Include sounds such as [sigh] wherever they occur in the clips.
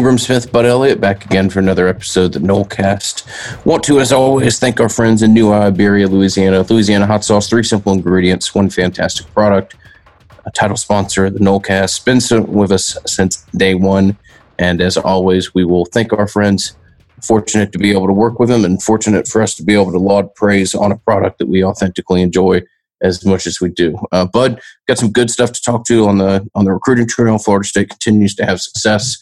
Ingram Smith, Bud Elliott, back again for another episode of the Nolecast. Want to, as always, thank our friends in New Iberia, Louisiana. Louisiana hot sauce, three simple ingredients, one fantastic product. A title sponsor of the Nolecast. Been with us since day one. And as always, we will thank our friends. Fortunate to be able to work with them and fortunate for us to be able to laud praise on a product that we authentically enjoy as much as we do. Uh, Bud, got some good stuff to talk to on the on the recruiting trail. Florida State continues to have success.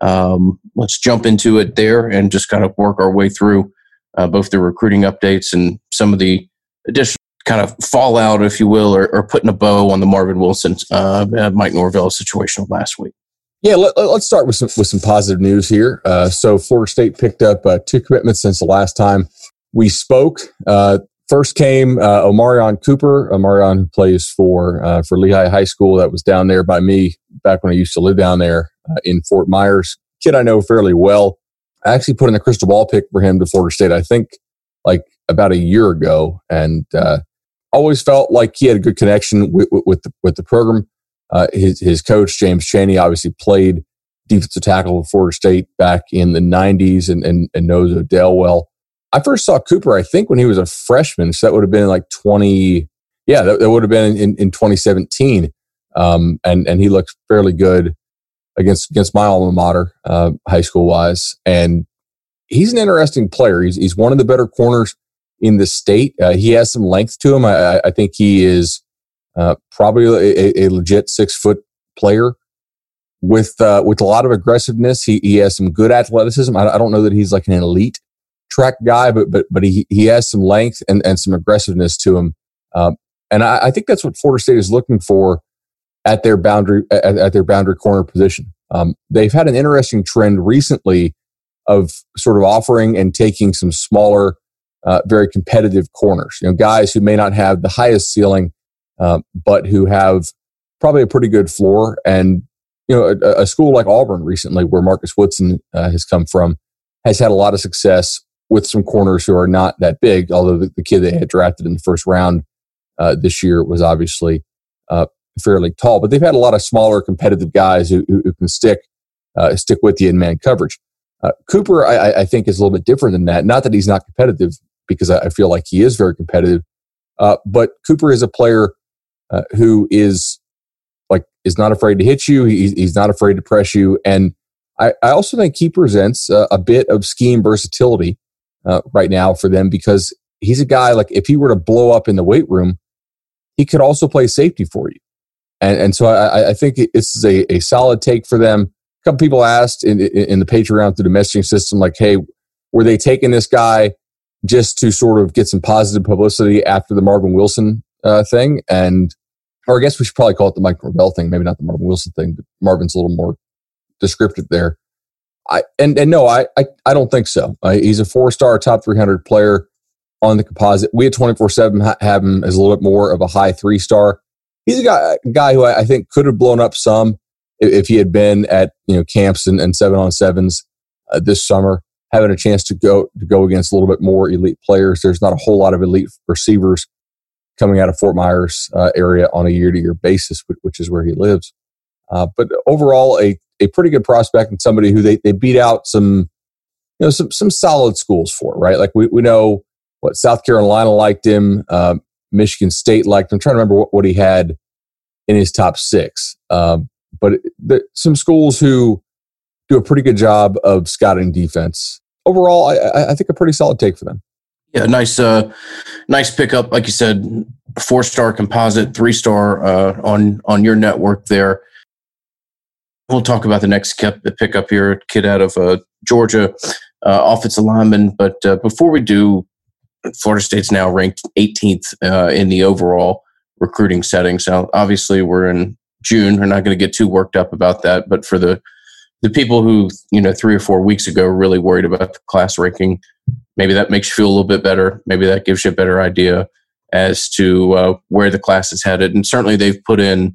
Um, let's jump into it there and just kind of work our way through uh, both the recruiting updates and some of the additional kind of fallout, if you will, or, or putting a bow on the Marvin Wilson, uh, uh Mike Norvell situation last week. Yeah, let, us start with some with some positive news here. Uh, so Florida State picked up uh, two commitments since the last time we spoke. Uh, First came uh, Omarion Cooper. Omarion who plays for uh, for Lehigh High School. That was down there by me back when I used to live down there uh, in Fort Myers. Kid I know fairly well. I actually put in a crystal ball pick for him to Florida State. I think like about a year ago, and uh, always felt like he had a good connection with, with the with the program. Uh, his his coach James Chaney obviously played defensive tackle for Florida State back in the '90s and and, and knows Odell well. I first saw Cooper, I think, when he was a freshman. So that would have been like 20, yeah, that, that would have been in, in 2017. Um, and, and he looked fairly good against, against my alma mater, uh, high school wise. And he's an interesting player. He's, he's one of the better corners in the state. Uh, he has some length to him. I, I think he is uh, probably a, a, legit six foot player with uh, with a lot of aggressiveness. He, he has some good athleticism. I, I don't know that he's like an elite track guy, but but but he he has some length and and some aggressiveness to him, um, and I, I, think that's what Florida State is looking for at their boundary at, at their boundary corner position. Um, they've had an interesting trend recently of sort of offering and taking some smaller, uh, very competitive corners. You know, guys who may not have the highest ceiling, uh, but who have probably a pretty good floor. And you know, a, a school like Auburn recently, where Marcus Woodson uh, has come from, has had a lot of success with some corners who are not that big. Although the, the kid they had drafted in the first round uh, this year was obviously uh, fairly tall, but they've had a lot of smaller competitive guys who, who, who can stick uh, stick with you in man coverage. Uh, Cooper, I, I, think, is a little bit different than that. Not that he's not competitive, because I, feel like he is very competitive. Uh, but Cooper is a player uh, who is like is not afraid to hit you. He, he's not afraid to press you, and I, I also think he presents a bit of scheme versatility uh, right now for them because he's a guy like if he were to blow up in the weight room, he could also play safety for you. And, and so I, I think this is a, a solid take for them. A couple people asked in, in the Patreon through the messaging system, like, hey, were they taking this guy just to sort of get some positive publicity after the Marvin Wilson uh, thing? And, or I guess we should probably call it the Mike Norvell thing, maybe not the Marvin Wilson thing, but Marvin's a little more descriptive there. I and and no, I I, I don't think so. He's a four star, top three hundred player on the composite. We at twenty four seven have him as a little bit more of a high three star. He's a guy guy who I, I think could have blown up some if, if, he had been at you know camps and, and seven on sevens uh, this summer, having a chance to go to go against a little bit more elite players. There's not a whole lot of elite receivers coming out of Fort Myers uh, area on a year to year basis, which is where he lives. Uh, but overall, a a pretty good prospect and somebody who they, they beat out some, you know, some, some solid schools for, right? Like we, we know what South Carolina liked him, uh, Michigan State liked him. I'm trying to remember what, what he had in his top six. Um, but there, some schools who do a pretty good job of scouting defense. Overall, I, I think a pretty solid take for them. Yeah, nice, uh, nice pickup. Like you said, four star composite, three star uh, on on your network there. We'll talk about the next pickup here, kid out of uh, Georgia, uh, offensive lineman. But uh, before we do, Florida State's now ranked 18th uh, in the overall recruiting setting. So obviously, we're in June. We're not going to get too worked up about that. But for the the people who you know three or four weeks ago were really worried about the class ranking, maybe that makes you feel a little bit better. Maybe that gives you a better idea as to uh, where the class is headed. And certainly, they've put in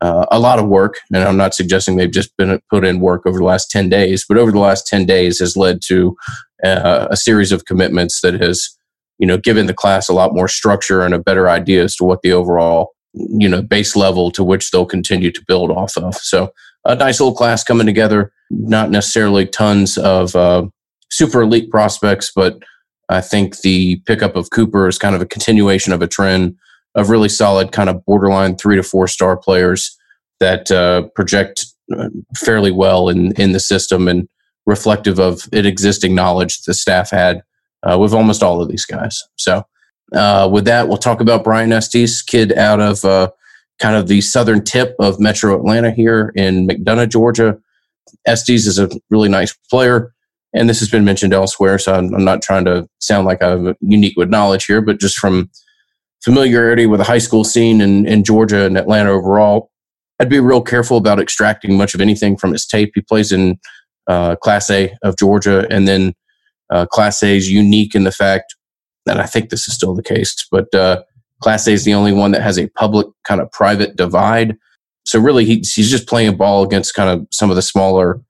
uh, a lot of work. And I'm not suggesting they've just been put in work over the last 10 days, but over the last 10 days has led to uh, a series of commitments that has, you know, given the class a lot more structure and a better idea as to what the overall, you know, base level to which they'll continue to build off of. So a nice little class coming together. Not necessarily tons of uh, super elite prospects, but I think the pickup of Cooper is kind of a continuation of a trend of really solid, kind of borderline three to four star players that uh, project uh, fairly well in in the system and reflective of it existing knowledge the staff had uh, with almost all of these guys. So, uh, with that, we'll talk about Bryson Estes, kid out of uh, kind of the southern tip of Metro Atlanta here in McDonough, Georgia. Estes is a really nice player, and this has been mentioned elsewhere. So I'm, I'm not trying to sound like I'm unique with knowledge here, but just from familiarity with the high school scene in, in Georgia and Atlanta overall, I'd be real careful about extracting much of anything from his tape. He plays in uh, Class A of Georgia, and then uh, Class A is unique in the fact that I think this is still the case, but uh, Class A is the only one that has a public kind of private divide. So really, he, he's just playing ball against kind of some of the smaller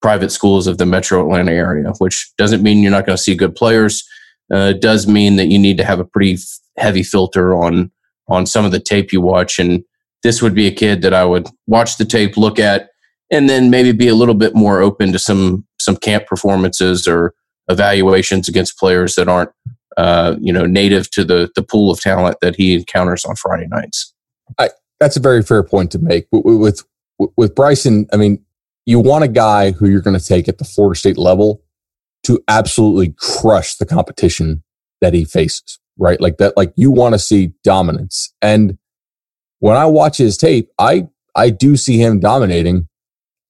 private schools of the Metro Atlanta area, which doesn't mean you're not going to see good players. Uh, it does mean that you need to have a pretty heavy filter on on some of the tape you watch, and this would be a kid that I would watch the tape, look at, and then maybe be a little bit more open to some some camp performances or evaluations against players that aren't uh, you know native to the the pool of talent that he encounters on Friday nights. I, that's a very fair point to make. With with, with Bryson, I mean, you want a guy who you're going to take at the Florida State level to absolutely crush the competition that he faces, right? Like that, like you want to see dominance. And when I watch his tape, I I do see him dominating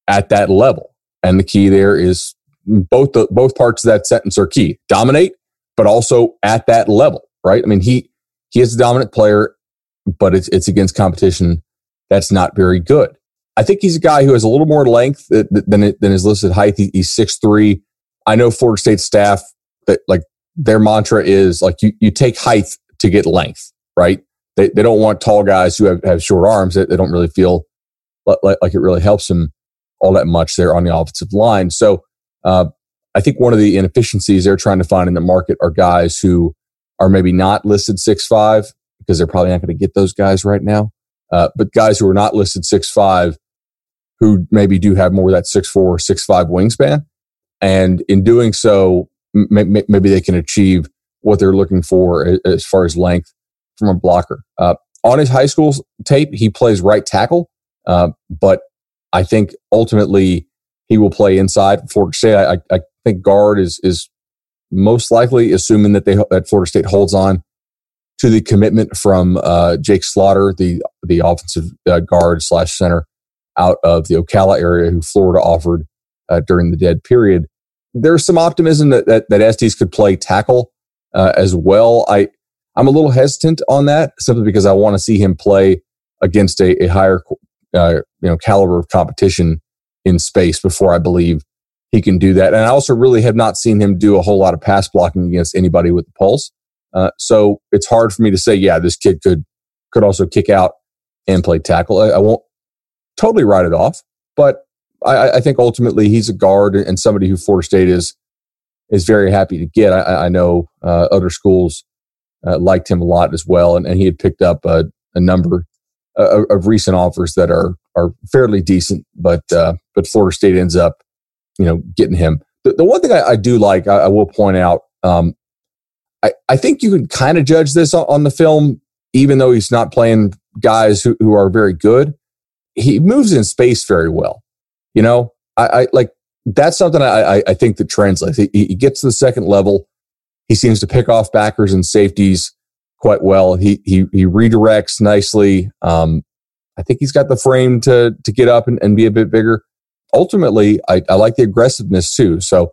at that level. And the key there is both the both parts of that sentence are key. Dominate, but also at that level, right? I mean, he he is a dominant player, but it's it's against competition that's not very good. I think he's a guy who has a little more length than than, his listed height. he's six three. I know Florida State staff that like their mantra is like you you take height to get length, right? They they don't want tall guys who have, have short arms. They, they don't really feel like, like it really helps them all that much there on the offensive line. So uh, I think one of the inefficiencies they're trying to find in the market are guys who are maybe not listed six five because they're probably not going to get those guys right now. Uh, but guys who are not listed six five who maybe do have more of that six four or six wingspan. And in doing so, maybe they can achieve what they're looking for as far as length from a blocker. Uh, on his high school tape, he plays right tackle, uh, but I think ultimately he will play inside. Florida State, I, I think guard is is most likely, assuming that they that Florida State holds on to the commitment from uh, Jake Slaughter, the the offensive uh, guard slash center out of the Ocala area, who Florida offered uh, during the dead period. There's some optimism that that, that Estes could play tackle uh, as well. I I'm a little hesitant on that simply because I want to see him play against a, a higher uh, you know caliber of competition in space before I believe he can do that. And I also really have not seen him do a whole lot of pass blocking against anybody with the pulse. Uh, so it's hard for me to say, yeah, this kid could could also kick out and play tackle. I, I won't totally write it off, but I, I, think ultimately he's a guard and somebody who Florida State is is very happy to get. I, I know uh, other schools uh, liked him a lot as well, and, and he had picked up a, a number of, of recent offers that are are fairly decent, but uh, but Florida State ends up, you know, getting him. The, the one thing I, I do like, I, will point out, um, I, I think you can kind of judge this on, on, the film, even though he's not playing guys who, who are very good. He moves in space very well. You know, I, I like that's something I, I think that translates. He, he gets to the second level. He seems to pick off backers and safeties quite well. He he he redirects nicely. Um, I think he's got the frame to to get up and, and be a bit bigger. Ultimately, I, I, like the aggressiveness too. So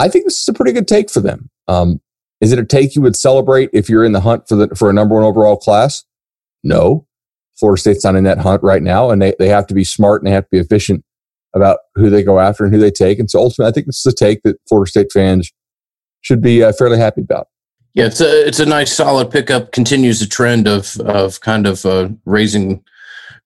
I think this is a pretty good take for them. Um, is it a take you would celebrate if you're in the hunt for the for a number one overall class? No. Florida State's not in that hunt right now, and they, they have to be smart and they have to be efficient about who they go after and who they take. And so ultimately, I think this is a take that Florida State fans should be uh, fairly happy about. Yeah, it's a it's a nice solid pickup. Continues the trend of of kind of uh, raising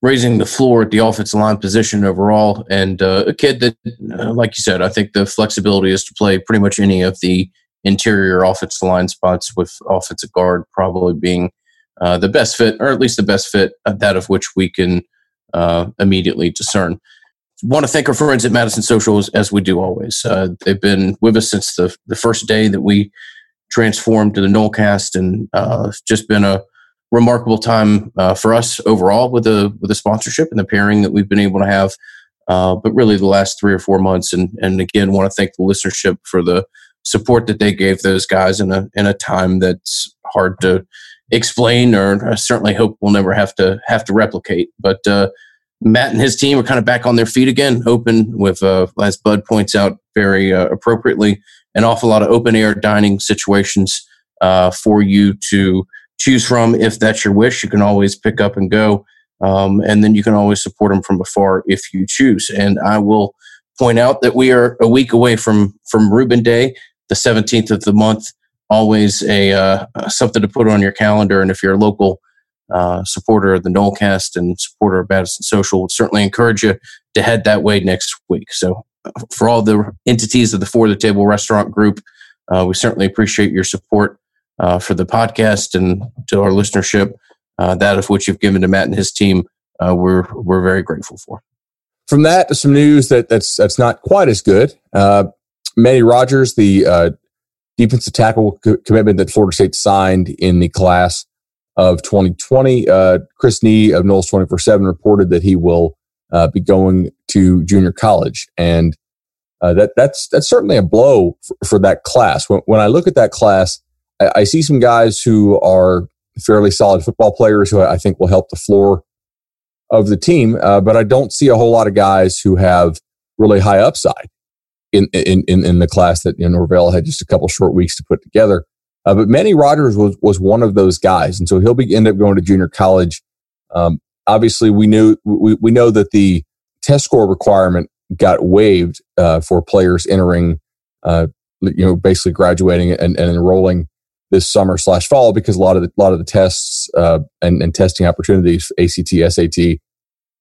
raising the floor at the offensive line position overall, and uh, a kid that, uh, like you said, I think the flexibility is to play pretty much any of the interior offensive line spots, with offensive guard probably being uh, the best fit, or at least the best fit, uh, that of which we can immediately discern. Want to thank our friends at Madison Social as, we do always. Uh, they've been with us since the, the first day that we transformed to the Nolecast, and uh, it's just been a remarkable time uh, for us overall with the with the sponsorship and the pairing that we've been able to have. Uh, but really, the last three or four months, and and again, want to thank the listenership for the support that they gave those guys in a in a time that's hard to explain, or I certainly hope we'll never have to have to replicate. But uh, Matt and his team are kind of back on their feet again, open with, uh, as Bud points out very uh, appropriately, an awful lot of open air dining situations uh, for you to choose from if that's your wish. You can always pick up and go. Um, and then you can always support them from afar if you choose. And I will point out that we are a week away from from Reuben Day, the 17th of the month. Always a uh, something to put on your calendar. And if you're local uh, supporter of the Nolecast and supporter of Madison Social, would certainly encourage you to head that way next week. So, for all the entities of the For the Table Restaurant Group, uh, we certainly appreciate your support uh, for the podcast and to our listenership. Uh, that of which you've given to Matt and his team, uh, we're we're very grateful for. From that some news that that's that's not quite as good. Manny Rogers, the defensive tackle co- commitment that Florida State signed in the class of 2020. Uh, Chris Nee of Noles 24 7 reported that he will uh, be going to junior college. And uh, that that's that's certainly a blow for, for that class. When, when, I look at that class, I, I, see some guys who are fairly solid football players who I think will help the floor of the team, uh, but I don't see a whole lot of guys who have really high upside in in in, in the class that you know, Norvell had just a couple short weeks to put together. Uh, but Manny Rogers was was one of those guys, and so he'll be end up going to junior college. Um, obviously, we knew we, we know that the test score requirement got waived uh, for players entering, uh, you know, basically graduating and, and, enrolling this summer slash fall because a lot of the, a lot of the tests uh, and, and, testing opportunities, ACT, SAT,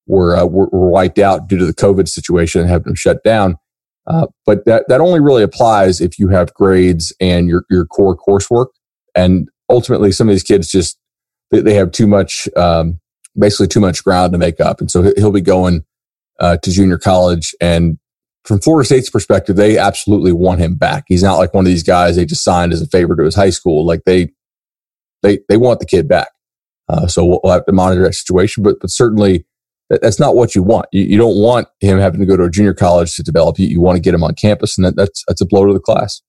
were, uh, were, were wiped out due to the COVID situation and have them shut down. Uh, but that, that only really applies if you have grades and your, your core coursework. And ultimately, some of these kids just, they, they have too much, um, basically too much ground to make up. And so he'll be going uh, to junior college. And from Florida State's perspective, they absolutely want him back. He's not like one of these guys they just signed as a favor to his high school. Like they, they, they want the kid back. Uh, so we'll, we'll have to monitor that situation. But, but certainly, that's not what you want. You, you, don't want him having to go to a junior college to develop. You, you want to get him on campus, and that, that's that's a blow to the class.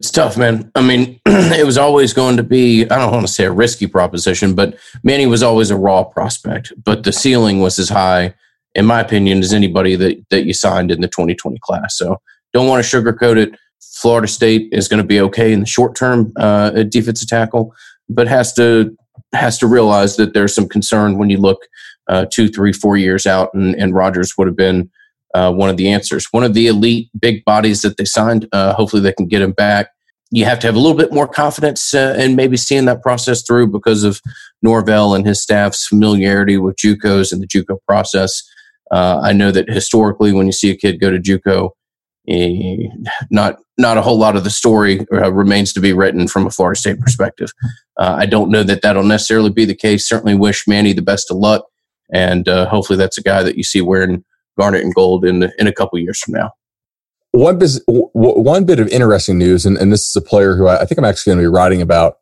It's tough, man. I mean, [clears throat] it was always going to be, I don't want to say a risky proposition, but Manny was always a raw prospect. But the ceiling was as high, in my opinion, as anybody that, that you signed in the 2020 class. So don't want to sugarcoat it. Florida State is going to be okay in the short term uh, at defensive tackle, but has to has to realize that there's some concern when you look uh, two, three, four years out, and, and Rogers would have been uh, one of the answers. One of the elite big bodies that they signed. Uh, hopefully, they can get him back. You have to have a little bit more confidence uh, in maybe seeing that process through because of Norvell and his staff's familiarity with JUCOs and the JUCO process. Uh, I know that historically, when you see a kid go to JUCO, eh, not not a whole lot of the story uh, remains to be written from a Florida State perspective. Uh, I don't know that that'll necessarily be the case. Certainly wish Manny the best of luck and uh, hopefully that's a guy that you see wearing garnet and gold in in a couple years from now. One bit, one bit of interesting news, and, and this is a player who I, I think I'm actually going to be writing about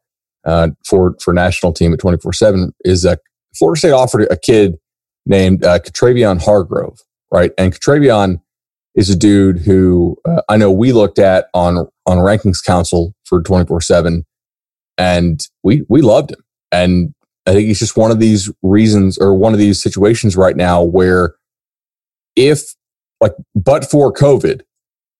uh, for for national team at 24 seven is that Florida State offered a kid named uh, Katravion Hargrove, right? And Katravion is a dude who uh, I know we looked at on on rankings council for 24 seven, and we we loved him, and I think it's just one of these reasons or one of these situations right now where if like but for COVID,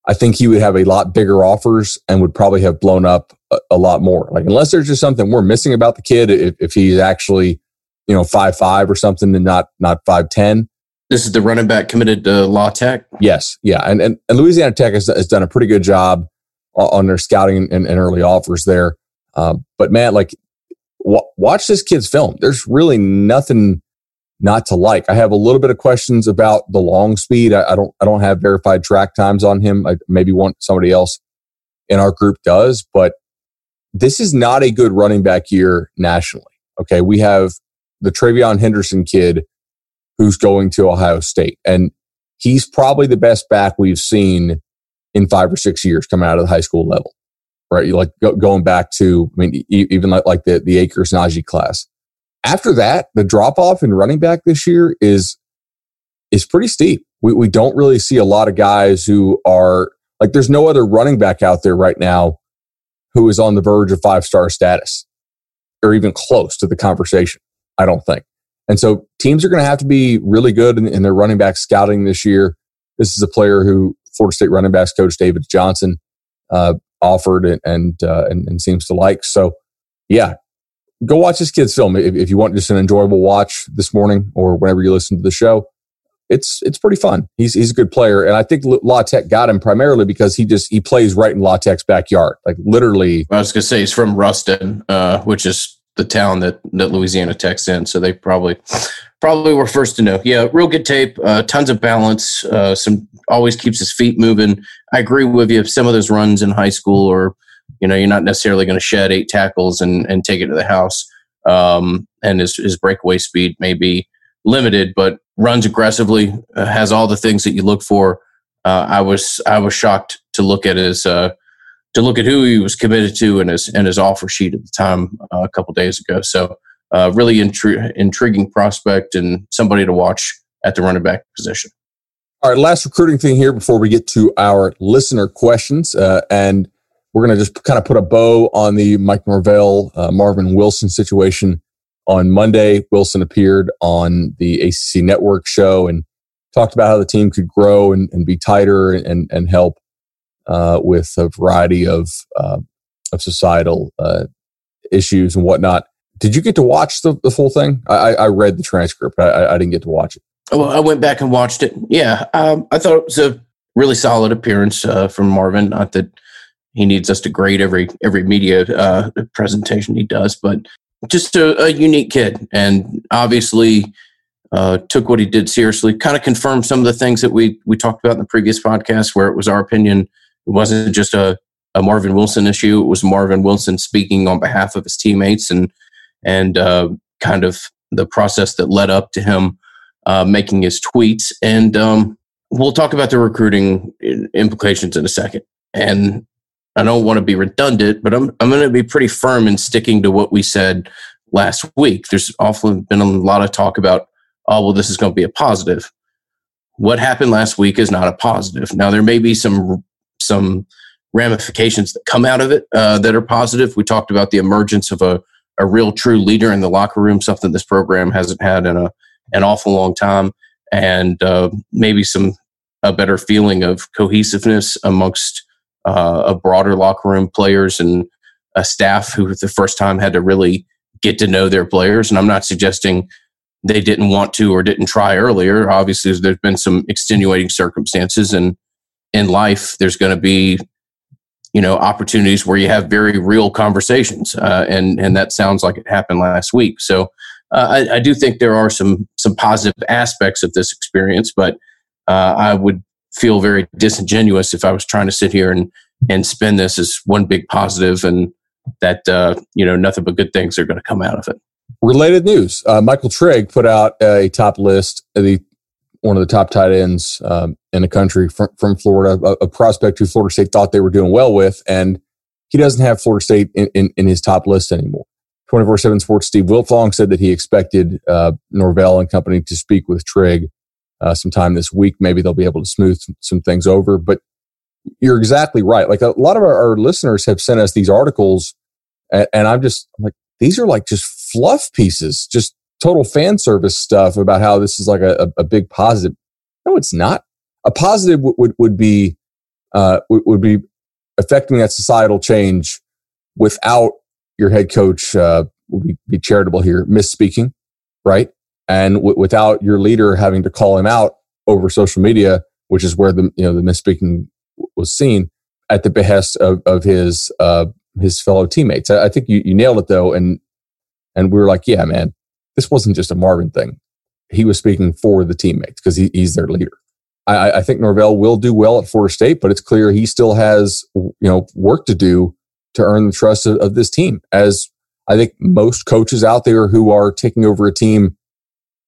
I think he would have a lot bigger offers and would probably have blown up a, a lot more. Like unless there's just something we're missing about the kid, if, if he's actually, you know, five five or something and not not five ten. This is the running back committed to La Tech. Yes, yeah, and and, and Louisiana Tech has, has done a pretty good job on their scouting and, and early offers there. Um, but man, like watch this kid's film. There's really nothing not to like. I have a little bit of questions about the long speed. I, I don't I don't have verified track times on him. I maybe want somebody else in our group does, but this is not a good running back year nationally. Okay, we have the TreVeyon Henderson kid who's going to Ohio State, and he's probably the best back we've seen in five or six years coming out of the high school level, right? Like go, going back to, I mean, even like, like the, the Akers Najee class. After that, the drop off in running back this year is, is pretty steep. We, we don't really see a lot of guys who are like, there's no other running back out there right now who is on the verge of five star status or even close to the conversation. I don't think. And so teams are going to have to be really good in, in, their running back scouting this year. This is a player who Florida State running backs coach David Johnson uh, offered and and, uh, and, and seems to like. So, yeah, go watch this kid's film if, if, you want just an enjoyable watch this morning or whenever you listen to the show. It's it's pretty fun. He's he's a good player, and I think La Tech got him primarily because he just he plays right in La Tech's backyard, like literally. I was gonna say he's from Ruston, uh, which is the town that that Louisiana Tech's in. So they probably probably were first to know. Yeah, real good tape. Uh, tons of balance. Uh, some always keeps his feet moving. I agree with you. Some of those runs in high school, or you know, you're not necessarily going to shed eight tackles and and take it to the house. Um, and his his breakaway speed may be limited, but runs aggressively. Uh, has all the things that you look for. Uh, I was I was shocked to look at his uh, to look at who he was committed to and his and his offer sheet at the time uh, a couple days ago. So uh, really intri- intriguing prospect and somebody to watch at the running back position. All right, last recruiting thing here before we get to our listener questions, uh, and we're going to just kind of put a bow on the Mike Norvell, uh, Marvin Wilson situation. On Monday, Wilson appeared on the ACC Network show and talked about how the team could grow and, and be tighter and, and help uh, with a variety of uh, of societal uh, issues and whatnot. Did you get to watch the, the full thing? I, I read the transcript. I, I didn't get to watch it. Well, I went back and watched it. Yeah, um, I thought it was a really solid appearance uh, from Marvin. Not that he needs us to grade every every media uh, presentation he does, but just a, a unique kid, and obviously uh, took what he did seriously. Kind of confirmed some of the things that we we talked about in the previous podcast, where it was our opinion it wasn't just a, a Marvin Wilson issue. It was Marvin Wilson speaking on behalf of his teammates and and uh, kind of the process that led up to him uh, making his tweets. And um, we'll talk about the recruiting implications in a second. And I don't want to be redundant, but I'm I'm going to be pretty firm in sticking to what we said last week. There's often been a lot of talk about, oh well, this is going to be a positive. What happened last week is not a positive. Now there may be some some ramifications that come out of it uh, that are positive. We talked about the emergence of a, a real true leader in the locker room, something this program hasn't had in a an awful long time, and uh, maybe some a better feeling of cohesiveness amongst uh, a broader locker room players and a staff who, for the first time, had to really get to know their players. And I'm not suggesting they didn't want to or didn't try earlier. Obviously, there's been some extenuating circumstances, and in life, there's going to be, you know, opportunities where you have very real conversations, uh, and and that sounds like it happened last week. So uh, I, I, do think there are some some positive aspects of this experience, but uh, I would feel very disingenuous if I was trying to sit here and and spin this as one big positive and that uh, you know nothing but good things are going to come out of it. Related news: uh, Michael Trigg put out a top list of the one of the top tight ends um, in the country from, from Florida, a, a, prospect who Florida State thought they were doing well with. And he doesn't have Florida State in, in, in his top list anymore. 24 7 Sports Steve Wiltfong said that he expected uh, Norvell and company to speak with Trigg uh, sometime this week. Maybe they'll be able to smooth some, some things over. But you're exactly right. Like a lot of our, our listeners have sent us these articles, and, and I'm just I'm like, these are like just fluff pieces, just total fan service stuff about how this is like a, a, big positive. No, it's not. A positive w- would would be uh, would, would be affecting that societal change without your head coach. Uh, will be, be charitable here, misspeaking, right? And w- without your leader having to call him out over social media, which is where the you know the misspeaking was seen at the behest of, of his uh, his fellow teammates. I, I think you, you nailed it though, and and we were like, yeah, man, this wasn't just a Marvin thing. He was speaking for the teammates because he, he's their leader. I, I, think Norvell will do well at Florida State, but it's clear he still has you know work to do to earn the trust of, of this team. As I think most coaches out there who are taking over a team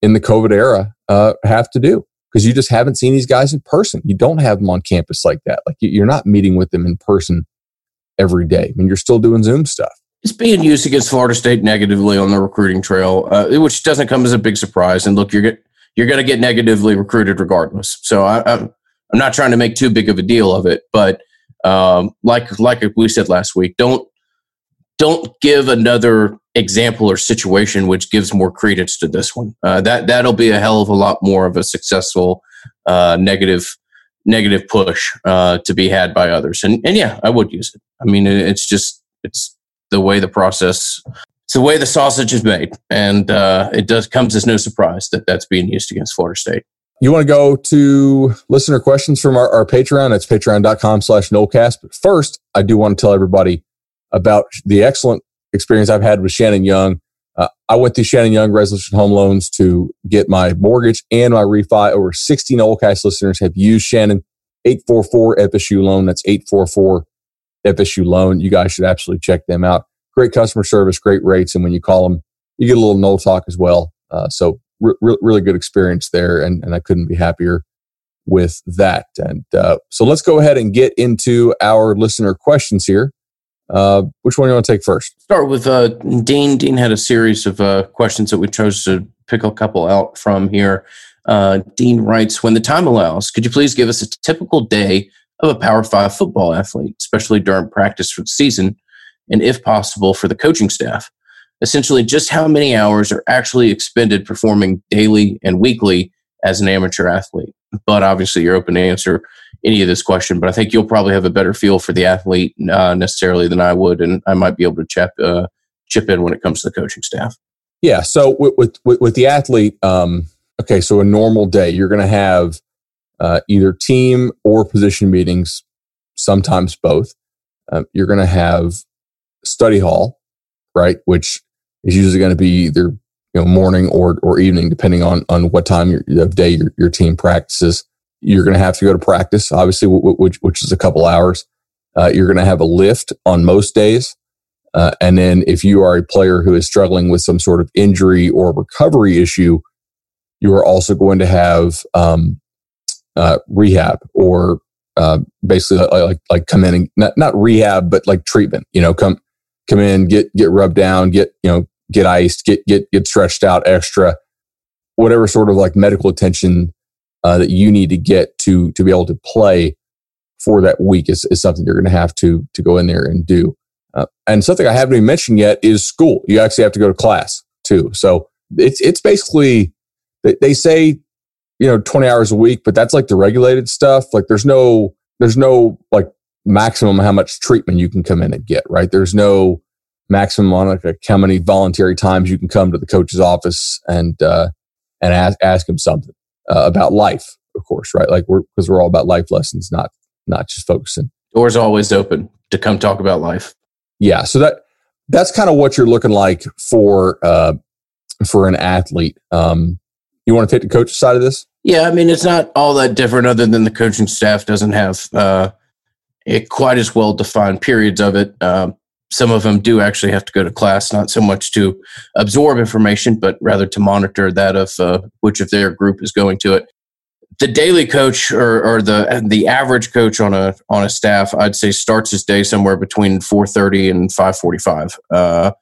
in the COVID era uh, have to do. because you just haven't seen these guys in person. You don't have them on campus like that. Like you're not meeting with them in person every day. I mean, you're still doing Zoom stuff. It's being used against Florida State negatively on the recruiting trail, uh, which doesn't come as a big surprise. And look, you're get, you're going to get negatively recruited regardless. So I, I'm I'm not trying to make too big of a deal of it, but um, like like we said last week, don't don't give another example or situation which gives more credence to this one. Uh, that that'll be a hell of a lot more of a successful uh, negative negative push uh, to be had by others. And and yeah, I would use it. I mean, it's just it's the way the process. It's the way the sausage is made, and uh, it does comes as no surprise that that's being used against Florida State. You want to go to listener questions from our, our Patreon? It's patreon.com slash Nolecast. But first, I do want to tell everybody about the excellent experience I've had with Shannon Young. Uh, I went to Shannon Young Resolution Home Loans to get my mortgage and my refi. Over 60 Nolecast listeners have used Shannon 844 FSU loan. That's 844 FSU loan. You guys should absolutely check them out. Great customer service, great rates. And when you call them, you get a little Nole talk as well. Uh, so re- really good experience there. And, and I couldn't be happier with that. And uh, so let's go ahead and get into our listener questions here. Uh, which one do you want to take first? Start with uh, Dean. Dean had a series of uh, questions that we chose to pick a couple out from here. Uh, Dean writes, "When the time allows, could you please give us a typical day of a Power Five football athlete, especially during practice for the season, and if possible for the coaching staff? Essentially, just how many hours are actually expended performing daily and weekly as an amateur athlete? But obviously, you're open to answer." any of this question, but I think you'll probably have a better feel for the athlete uh, necessarily than I would, and I might be able to chip uh, chip in when it comes to the coaching staff. Yeah. So with with, with the athlete, um, okay, so a normal day, you're going to have uh, either team or position meetings, sometimes both. Um, you're going to have study hall, right, which is usually going to be either you know morning or or evening, depending on on what time of day your, your team practices. You're going to have to go to practice, obviously, which, which is a couple hours. Uh, you're going to have a lift on most days. Uh, and then if you are a player who is struggling with some sort of injury or recovery issue, you are also going to have um, uh, rehab or uh, basically like like come in and not not rehab but like treatment. You know, come come in, get get rubbed down, get you know get iced, get get get stretched out extra, whatever sort of like medical attention uh, that you need to get to to be able to play for that week is, is something you're going to have to to go in there and do. Uh, and something I haven't even mentioned yet is school. You actually have to go to class too. So it's it's basically they say you know 20 hours a week, but that's like the regulated stuff. Like there's no there's no like maximum how much treatment you can come in and get. Right? There's no maximum on like, how many voluntary times you can come to the coach's office and uh, and ask ask him something uh, about life, of course, right? Like we're because we're all about life lessons, not not just focusing. Doors always open to come talk about life. Yeah, so that that's kind of what you're looking like for uh, for an athlete. Um, you want to take the coach side of this? Yeah, I mean it's not all that different, other than the coaching staff doesn't have uh, it quite as well defined periods of it. Um, some of them do actually have to go to class, not so much to absorb information, but rather to monitor that of uh, which of their group is going to it. The daily coach or, or, the the average coach on a on a staff, I'd say, starts his day somewhere between four thirty and five forty five, uh,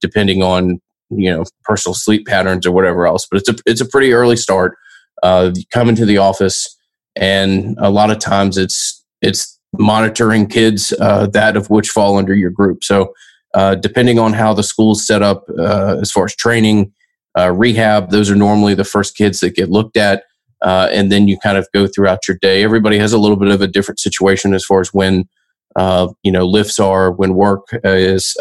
depending on you know personal sleep patterns or whatever else. But it's a it's a pretty early start. Uh, come into the office, and a lot of times it's it's monitoring kids uh, that of which fall under your group. So, uh, depending on how the school's set up uh, as far as training, uh, rehab, those are normally the first kids that get looked at. Uh, and then you kind of go throughout your day. Everybody has a little bit of a different situation as far as when you know lifts are, when work is.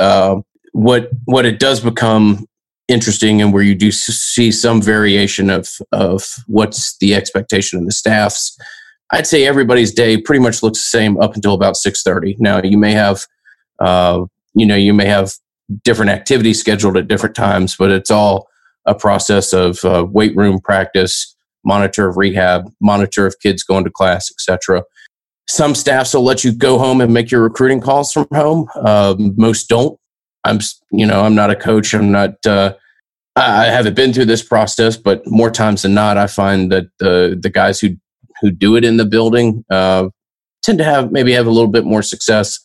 what what it does become interesting, and where you do see some variation of of what's the expectation of the staffs I'd say everybody's day pretty much looks the same up until about 6:30. Now you may have, uh, you know, you may have different activities scheduled at different times, but it's all a process of uh, weight room practice, monitor of rehab, monitor of kids going to class, etc. Some staffs will let you go home and make your recruiting calls from home. Um, most don't. I'm, you know, I'm not a coach. I'm not. Uh, I haven't been through this process, but more times than not, I find that the the guys who who do it in the building uh, tend to have maybe have a little bit more success.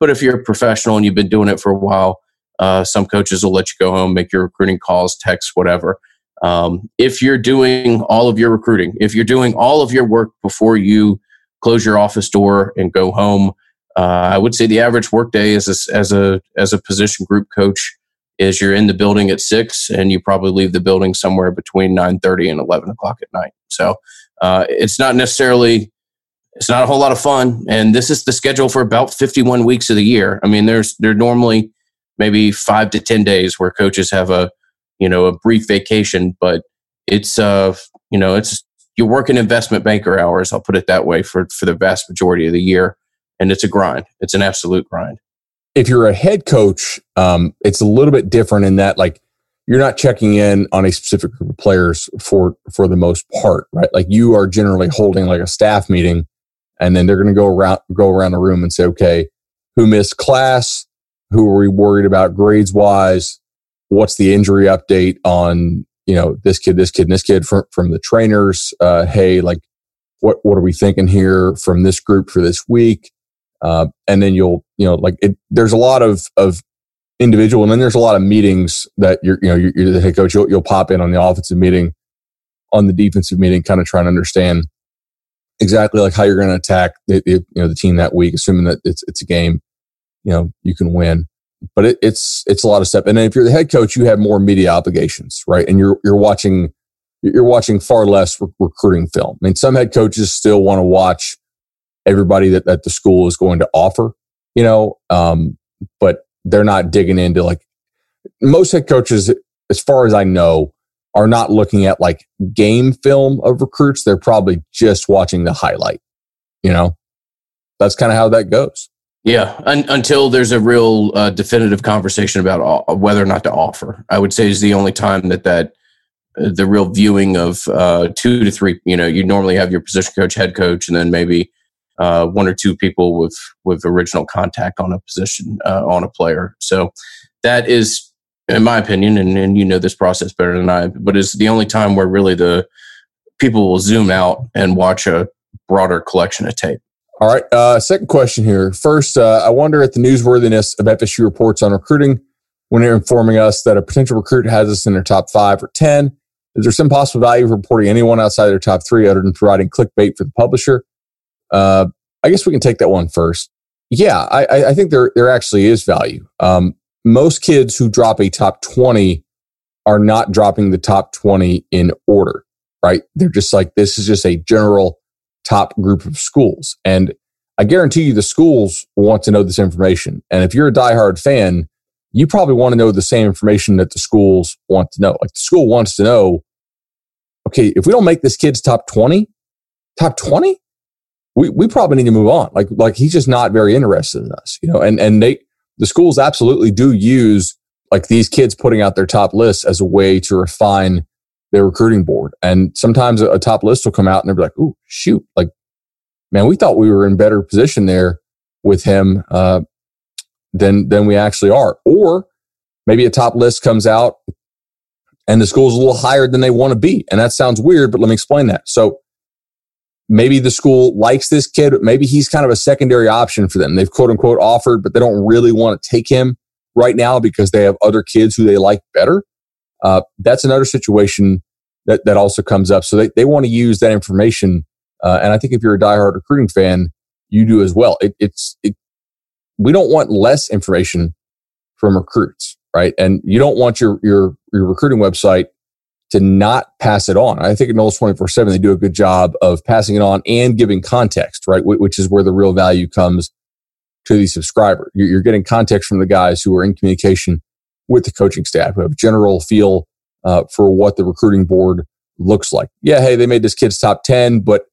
But if you're a professional and you've been doing it for a while, uh, some coaches will let you go home, make your recruiting calls, text, whatever. Um, if you're doing all of your recruiting, if you're doing all of your work before you close your office door and go home, uh, I would say the average workday as a, as a as a position group coach is you're in the building at six and you probably leave the building somewhere between nine thirty and eleven o'clock at night. So uh, it's not necessarily it's not a whole lot of fun, and this is the schedule for about fifty one weeks of the year. I mean, there's there normally maybe five to ten days where coaches have a you know a brief vacation, but it's uh you know it's you're working investment banker hours. I'll put it that way for for the vast majority of the year and it's a grind. It's an absolute grind. If you're a head coach, um, it's a little bit different in that like you're not checking in on a specific group of players for for the most part, right? Like you are generally holding like a staff meeting, and then they're going to go around go around the room and say, okay, who missed class? Who are we worried about grades wise? What's the injury update on you know this kid, this kid, and this kid from from the trainers? Uh, hey, like what what are we thinking here from this group for this week? Uh, and then you'll, you know, like it, there's a lot of, of individual and then there's a lot of meetings that you're, you know, you're, you're the head coach, you'll, you'll pop in on the offensive meeting, on the defensive meeting, kind of trying to understand exactly like how you're going to attack the, the, you know, the team that week, assuming that it's, it's a game, you know, you can win. But it, it's, it's a lot of stuff. And then if you're the head coach, you have more media obligations, right? And you're, you're watching, you're watching far less recruiting film. I mean, some head coaches still want to watch everybody that, that the school is going to offer, you know, um, but they're not digging into like most head coaches, as far as I know, are not looking at like game film of recruits. They're probably just watching the highlight, you know, that's kind of how that goes. Yeah, un- until there's a real uh, definitive conversation about uh, whether or not to offer, I would say is the only time that that uh, the real viewing of uh, two to three. You know, you normally have your position coach, head coach, and then maybe uh, one or two people with with original contact on a position uh, on a player. So that is, in my opinion, and, and you know this process better than I, but it's the only time where really the people will zoom out and watch a broader collection of tape. All right. Uh, second question here. First, uh, I wonder at the newsworthiness of FSU reports on recruiting when they're informing us that a potential recruit has us in their top five or 10. Is there some possible value for reporting anyone outside their top three other than providing clickbait for the publisher? Uh, I guess we can take that one first. Yeah, I, I think there there actually is value. Um, most kids who drop a top twenty are not dropping the top twenty in order, right? They're just like this is just a general top group of schools, and I guarantee you the schools want to know this information. And if you're a diehard fan, you probably want to know the same information that the schools want to know. Like the school wants to know, okay, if we don't make this kid's top 20, top 20, we, we probably need to move on. Like, like he's just not very interested in us, you know, and, and they, the schools absolutely do use like these kids putting out their top lists as a way to refine their recruiting board. And sometimes a, a top list will come out and they'll be like, Oh shoot. Like, man, we thought we were in better position there with him, uh, than, than we actually are. Or maybe a top list comes out and the school's a little higher than they want to be. And that sounds weird, but let me explain that. So maybe the school likes this kid. Maybe he's kind of a secondary option for them. They've quote unquote offered, but they don't really want to take him right now because they have other kids who they like better. Uh, that's another situation that, that also comes up. So they, they want to use that information. Uh, and I think if you're a diehard recruiting fan, you do as well. It, it's, it, we don't want less information from recruits, right? And you don't want your, your, your recruiting website to not pass it on. I think at Noles 24 7, they do a good job of passing it on and giving context, right? Which is where the real value comes to the subscriber. You're getting context from the guys who are in communication with the coaching staff, who have general feel uh, for what the recruiting board looks like. Yeah, hey, they made this kid's top 10, but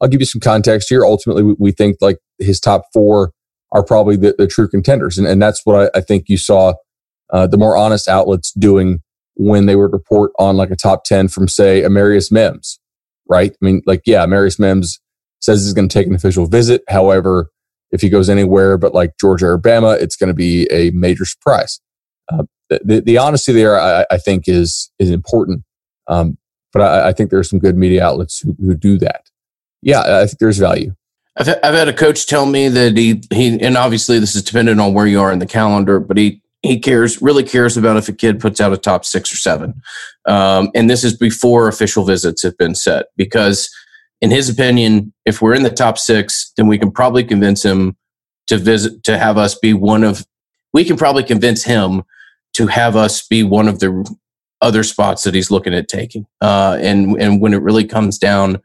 I'll give you some context here. Ultimately, we think like his top four are probably the, the true contenders. And, and that's what I, I think you saw uh, the more honest outlets doing when they would report on like a top 10 from say Amarius Mims, right? I mean, like, yeah, Amarius Mims says he's going to take an official visit. However, if he goes anywhere but like Georgia or Bama, it's going to be a major surprise. Uh, the, the, honesty there, I, I, think, is is important. Um, but I, I, think there are some good media outlets who, who do that. Yeah, I think there's value. I've, I've had a coach tell me that he he and obviously this is dependent on where you are in the calendar, but he he cares really cares about if a kid puts out a top six or seven, um, and this is before official visits have been set because in his opinion, if we're in the top six, then we can probably convince him to visit to have us be one of we can probably convince him to have us be one of the other spots that he's looking at taking. Uh, and and when it really comes down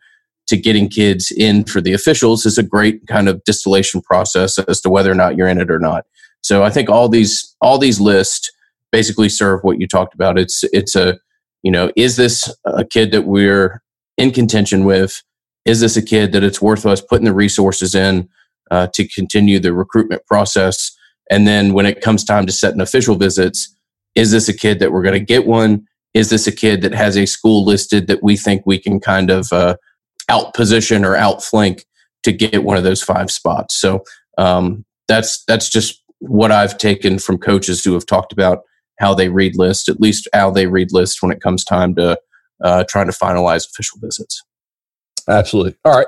to getting kids in for the officials, is a great kind of distillation process as to whether or not you're in it or not. So I think all these all these lists basically serve what you talked about. It's it's a you know is this a kid that we're in contention with? Is this a kid that it's worth us putting the resources in uh, to continue the recruitment process? And then when it comes time to setting official visits, is this a kid that we're going to get one? Is this a kid that has a school listed that we think we can kind of uh, out position or outflank to get one of those five spots? So um, that's that's just what I've taken from coaches who have talked about how they read lists, at least how they read lists when it comes time to uh, trying to finalize official visits. Absolutely. All right.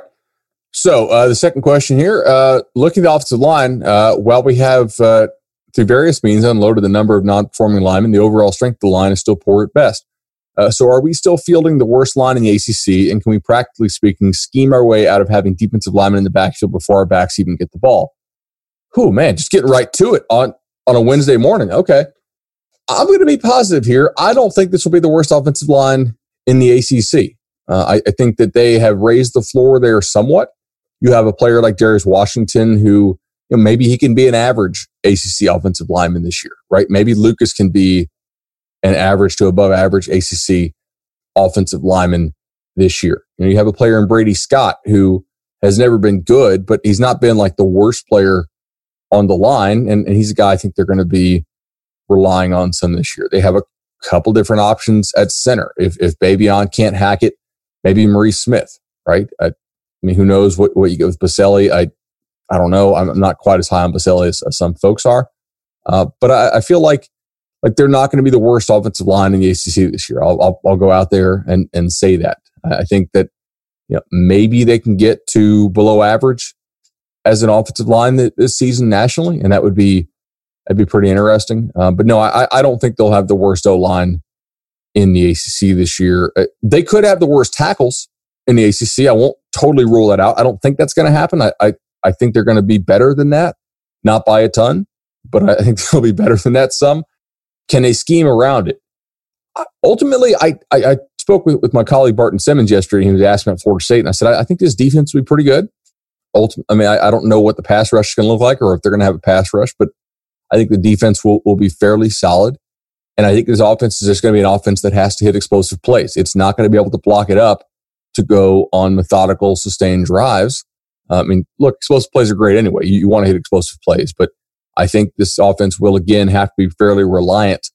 So uh, the second question here, uh, looking at the offensive line, uh, while we have uh, through various means unloaded the number of non-performing linemen, the overall strength of the line is still poor at best. Uh, so are we still fielding the worst line in the ACC? And can we, practically speaking, scheme our way out of having defensive linemen in the backfield before our backs even get the ball? Oh man, just getting right to it on on a Wednesday morning. Okay, I'm going to be positive here. I don't think this will be the worst offensive line in the ACC. Uh, I, I, think that they have raised the floor there somewhat. You have a player like Darius Washington who you know, maybe he can be an average ACC offensive lineman this year, right? Maybe Lucas can be an average to above average ACC offensive lineman this year. You know, you have a player in Brady Scott who has never been good, but he's not been like the worst player on the line. And, and he's a guy I think they're going to be relying on some this year. They have a couple different options at center. If, if Baveon can't hack it, maybe Maurice Smith, right? I, I mean, who knows what, what you get with Boselli? I, I don't know. I'm not quite as high on Boselli as, as some folks are. Uh, but I, I, feel like like they're not going to be the worst offensive line in the ACC this year. I'll, I'll, I'll go out there and, and say that. I think that you know, maybe they can get to below average as an offensive line this season nationally, and that would be that'd be pretty interesting. Uh, but no, I, I don't think they'll have the worst O line in the ACC this year. Uh, they could have the worst tackles in the ACC. I won't totally rule that out. I don't think that's going to happen. I, I, I think they're going to be better than that, not by a ton, but I think [laughs] they'll be better than that some. Can they scheme around it? Ultimately, I, I, I spoke with, with my colleague Barton Simmons yesterday. He was asking about Florida State, and I said, I, I think this defense will be pretty good. Ultimate, I mean, I, I don't know what the pass rush is going to look like or if they're going to have a pass rush, but I think the defense will, will be fairly solid. And I think this offense is just going to be an offense that has to hit explosive plays. It's not going to be able to block it up to go on methodical, sustained drives. Uh, I mean, look, explosive plays are great anyway. You, you want to hit explosive plays, but I think this offense will again have to be fairly reliant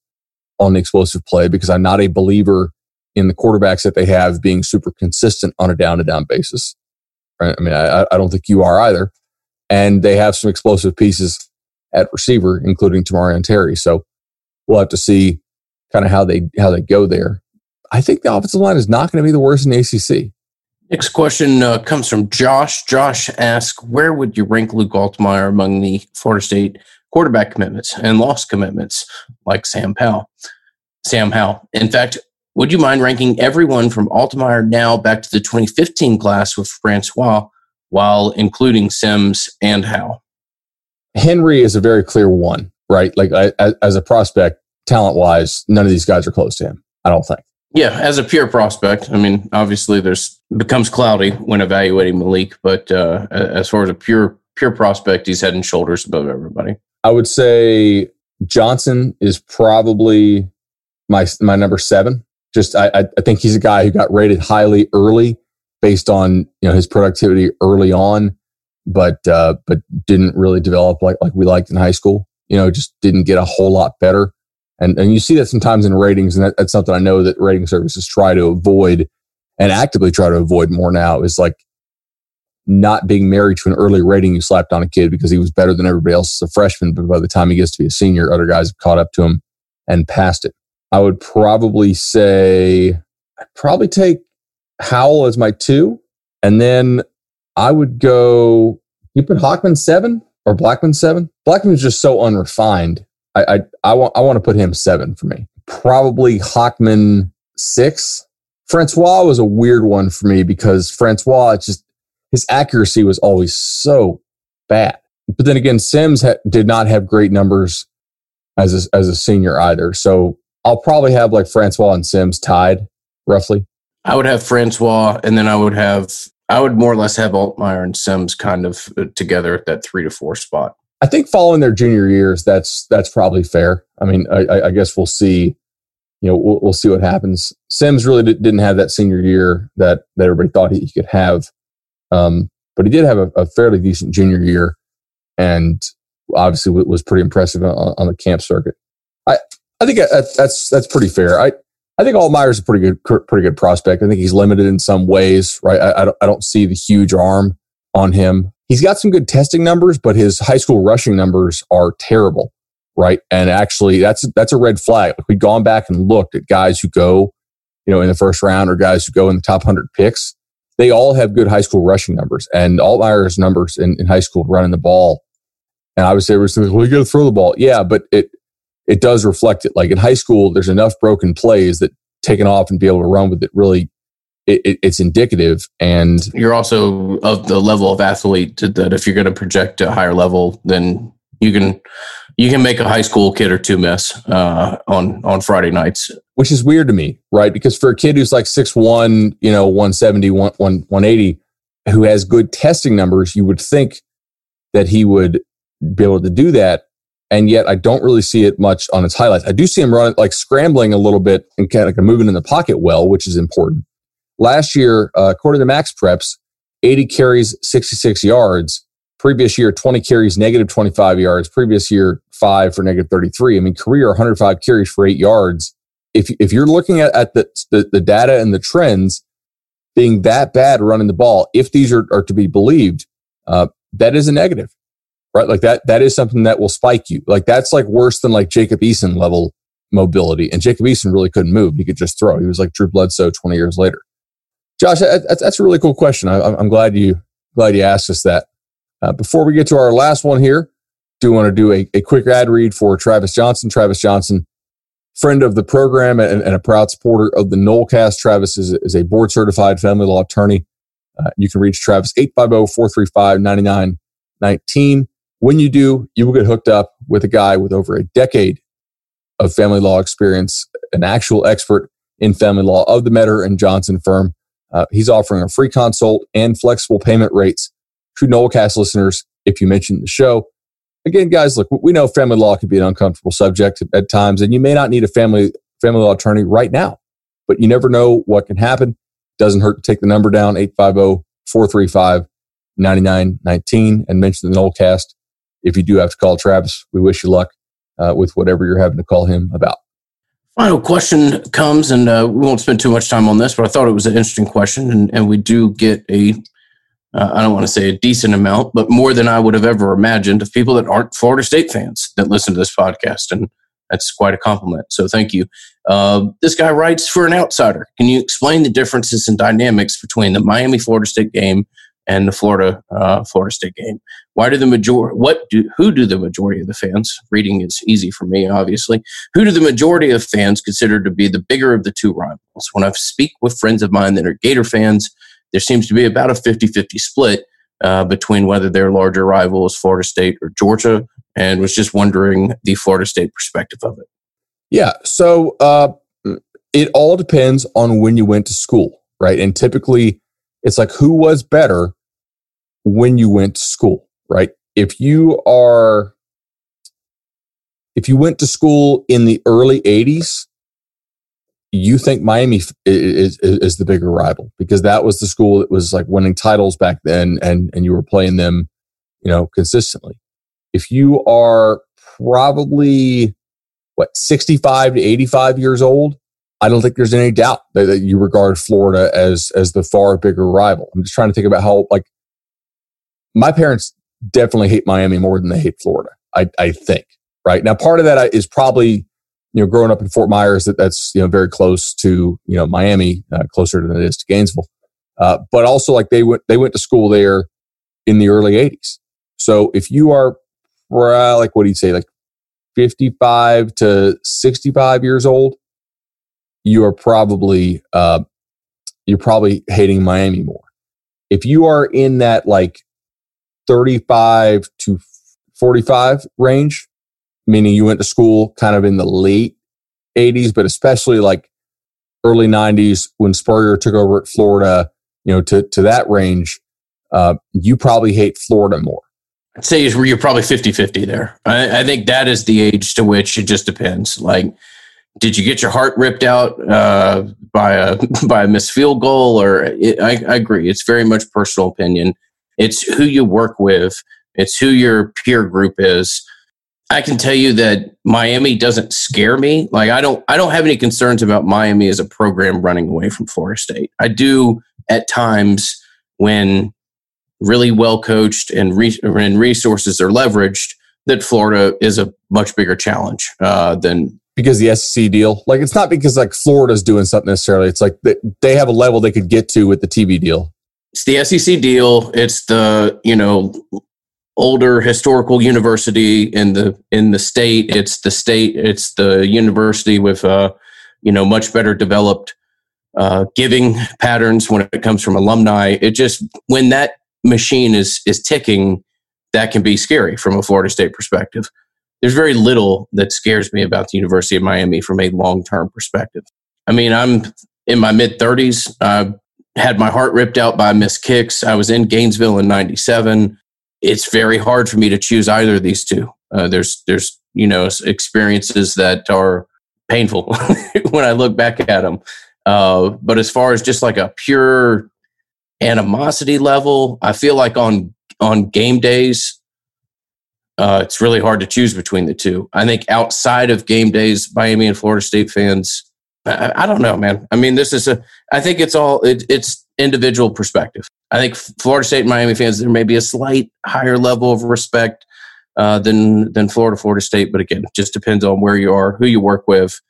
on the explosive play because I'm not a believer in the quarterbacks that they have being super consistent on a down to down basis. Right? I mean, I, I don't think you are either. And they have some explosive pieces at receiver, including Tamorrion Terry. So we'll have to see kind of how they how they go there. I think the offensive line is not going to be the worst in the ACC. Next question uh, comes from Josh. Josh asks, "Where would you rank Luke Altmyer among the Florida State quarterback commitments and lost commitments, like Sam Powell?" Sam Howell. In fact, would you mind ranking everyone from Altmyer now back to the 2015 class with Francois, while including Sims and Howell? Henry is a very clear one, right? Like I, as a prospect, talent wise, none of these guys are close to him. I don't think. Yeah, as a pure prospect, I mean, obviously, there's becomes cloudy when evaluating Malik, but uh, as far as a pure pure prospect, he's head and shoulders above everybody. I would say Johnson is probably my my number seven. Just I I think he's a guy who got rated highly early based on you know his productivity early on but uh, but didn't really develop like like we liked in high school. You know, just didn't get a whole lot better. And and you see that sometimes in ratings, and that, that's something I know that rating services try to avoid and actively try to avoid more now is like not being married to an early rating you slapped on a kid because he was better than everybody else as a freshman, but by the time he gets to be a senior, other guys have caught up to him and passed it. I would probably say, I'd probably take Howell as my two. And then I would go, you put Hockman seven or Blackman seven? Blackman's just so unrefined. I, I, I want, I want to put him seven for me. Probably Hockman six. Francois was a weird one for me because Francois just, his accuracy was always so bad. But then again, Sims ha- did not have great numbers as a, as a senior either. So I'll probably have like Francois and Sims tied roughly. I would have Francois, and then I would have I would more or less have Altmyer and Sims kind of uh, together at that three to four spot. I think following their junior years, that's that's probably fair. I mean, I, I guess we'll see. You know, we'll, we'll see what happens. Sims really didn't have that senior year that that everybody thought he, he could have, um, but he did have a, a, fairly decent junior year, and obviously was pretty impressive on, on the camp circuit. I think that's that's pretty fair. I I think Altmyer's a pretty good pretty good prospect. I think he's limited in some ways, right? I, I don't, I don't see the huge arm on him. He's got some good testing numbers, but his high school rushing numbers are terrible, right? And actually, that's that's a red flag. Like we've gone back and looked at guys who go, you know, in the first round or guys who go in the top hundred picks. They all have good high school rushing numbers, and Altmyer's numbers in, in high school running the ball. And I would say, well, you got to throw the ball, yeah, but it it does reflect it. Like in high school, there's enough broken plays that taking off and be able to run with it really it, it, it's indicative and you're also of the level of athlete that if you're going to project a higher level then you can you can make a high school kid or two miss uh, on on friday nights. Which is weird to me right? Because for a kid who's like 6'1 you know 170 1, 180 who has good testing numbers you would think that he would be able to do that and yet I don't really see it much on its highlights. I do see him running like scrambling a little bit and kind of like moving in the pocket well, which is important. Last year, uh, according to Max Preps, 80 carries, 66 yards. Previous year, 20 carries, negative 25 yards. Previous year, five for negative 33. I mean, career 105 carries for eight yards. If, if you're looking at, at the, the, the data and the trends being that bad running the ball, if these are, are to be believed, uh, that is a negative right? Like that, that is something that will spike you. Like that's like worse than like Jacob Eason level mobility. And Jacob Eason really couldn't move. He could just throw. He was like Drew Bledsoe 20 years later. Josh, that's, that's a really cool question. I, am glad you, glad you asked us that. Uh, before we get to our last one here, do want to do a, a quick ad read for Travis Johnson. Travis Johnson, friend of the program and, and a proud supporter of the Nolecast. Travis is, is a board certified family law attorney. Uh, you can reach Travis 850 435 9919. When you do, you will get hooked up with a guy with over a decade of family law experience, an actual expert in family law of the Metter and Johnson firm. Uh, he's offering a free consult and flexible payment rates to Nolecast listeners if you mention the show. Again, guys, look, we know family law can be an uncomfortable subject at times, and you may not need a family family law attorney right now, but you never know what can happen. Doesn't hurt to take the number down 850 435 9919 and mention the Nolecast if you do have to call Travis, we wish you luck uh, with whatever you're having to call him about. Final question comes, and uh, we won't spend too much time on this, but I thought it was an interesting question, and, and we do get a uh, I don't want to say a decent amount, but more than I would have ever imagined of people that aren't Florida State fans that listen to this podcast. And that's quite a compliment. So thank you. Uh, this guy writes for an outsider. Can you explain the differences and dynamics between the Miami Florida State game and the Florida uh, Florida State game. Why do the majority? What do who do the majority of the fans? Reading is easy for me, obviously. Who do the majority of fans consider to be the bigger of the two rivals? When I speak with friends of mine that are Gator fans, there seems to be about a 50-50 split uh, between whether their larger rival is Florida State or Georgia, and was just wondering the Florida State perspective of it. Yeah, so uh, it all depends on when you went to school, right? And typically, it's like who was better when you went to school, right? If you are, if you went to school in the early 80s, you think Miami is, is, is the bigger rival because that was the school that was like winning titles back then and, and you were playing them, you know, consistently. If you are probably what 65 to 85 years old, I don't think there's any doubt that, that you regard Florida as as the far bigger rival. I'm just trying to think about how like my parents definitely hate Miami more than they hate Florida. I, I think right now part of that is probably you know, growing up in Fort Myers, that that's you know very close to you know Miami, uh, closer than it is to Gainesville. Uh, but also, like they went they went to school there in the early '80s. So if you are uh, like what do you say, like 55 to 65 years old, you are probably uh, you're probably hating Miami more. If you are in that like 35 to 45 range, meaning you went to school kind of in the late 80s, but especially like early 90s when Spurrier took over at Florida, you know, to, to that range, uh, you probably hate Florida more. I'd say you're probably 50 50 there. I, I, think that is the age to which it just depends. Like, did you get your heart ripped out uh, by a [laughs] by a missed field goal? Or it, I, I agree, it's very much personal opinion. It's who you work with. It's who your peer group is. I can tell you that Miami doesn't scare me. Like I don't I don't have any concerns about Miami as a program running away from Florida State. I do at times when really well coached and, re- resources are leveraged that Florida is a much bigger challenge uh, than because the SEC deal. Like it's not because like Florida's doing something necessarily. It's like they have a level they could get to with the TV deal. It's the SEC deal. It's the you know older historical university in the in the state. It's the state. It's the university with uh, you know much better developed uh, giving patterns when it comes from alumni. It just when that machine is is ticking, that can be scary from a Florida State perspective. There's very little that scares me about the University of Miami from a long term perspective. I mean, I'm in my mid 30s. I had my heart ripped out by missed kicks. I was in Gainesville in '97 it's very hard for me to choose either of these two. Uh, there's there's you know experiences that are painful [laughs] when I look back at them. Uh, but as far as just like a pure animosity level, I feel like on on game days, uh, it's really hard to choose between the two. I think outside of game days, Miami and Florida State fans, I, I don't know, man. I mean, this is a. I think it's all it, it's individual perspective. I think Florida State and Miami fans there may be a slight higher level of respect uh, than than Florida Florida State, but again, it just depends on where you are, who you work with,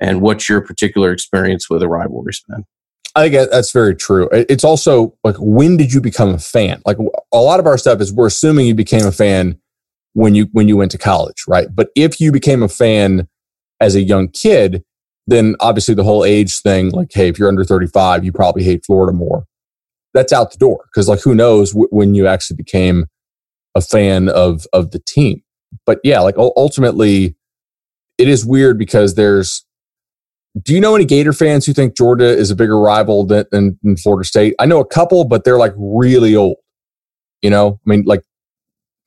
and what's your particular experience with a rivalry been. I think that's very true. It's also like when did you become a fan? Like a lot of our stuff is we're assuming you became a fan when you when you went to college, right? But if you became a fan as a young kid, then obviously the whole age thing, like, hey, if you're under 35, you probably hate Florida more. That's out the door because, like, who knows w- when you actually became a fan of of the team. But yeah, like ultimately, it is weird because there's. Do you know any Gator fans who think Georgia is a bigger rival than, than, than Florida State? I know a couple, but they're like really old. You know, I mean, like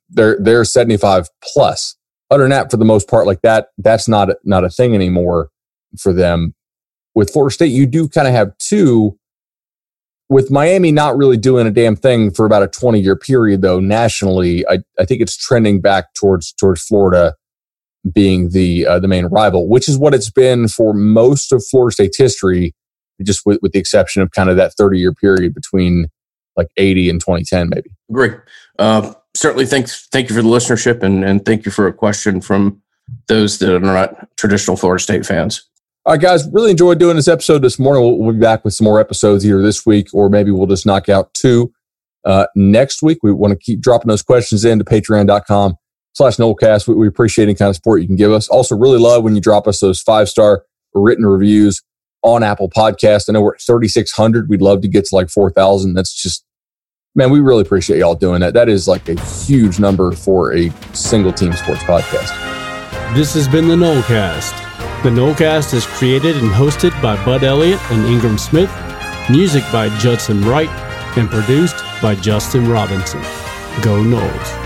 they're they're 75 plus. Other than that, for the most part, like that, that's not not a thing anymore for them. With Florida State, you do kind of have two. With Miami not really doing a damn thing for about a 20 year period, though, nationally, I, I think it's trending back towards towards Florida being the uh, the main rival, which is what it's been for most of Florida State's history, just with, with the exception of kind of that 30 year period between like 80 and 2010, maybe. Agree. Uh, certainly, thanks. Thank you for the listenership, and and thank you for a question from those that are not traditional Florida State fans. All right, guys, really enjoyed doing this episode this morning. We'll, we'll, be back with some more episodes either this week or maybe we'll just knock out two uh, next week. We want to keep dropping those questions into patreon.com slash Nolecast. We, we appreciate any kind of support you can give us. Also, really love when you drop us those five star written reviews on Apple Podcast. I know we're at 3,600. We'd love to get to like 4,000. That's just, man, we really appreciate y'all doing that. That is like a huge number for a single team sports podcast. This has been the Nolecast. The Nolecast is created and hosted by Bud Elliott and Ingram Smith, music by Judson Wright, and produced by Justin Robinson. Go Noles.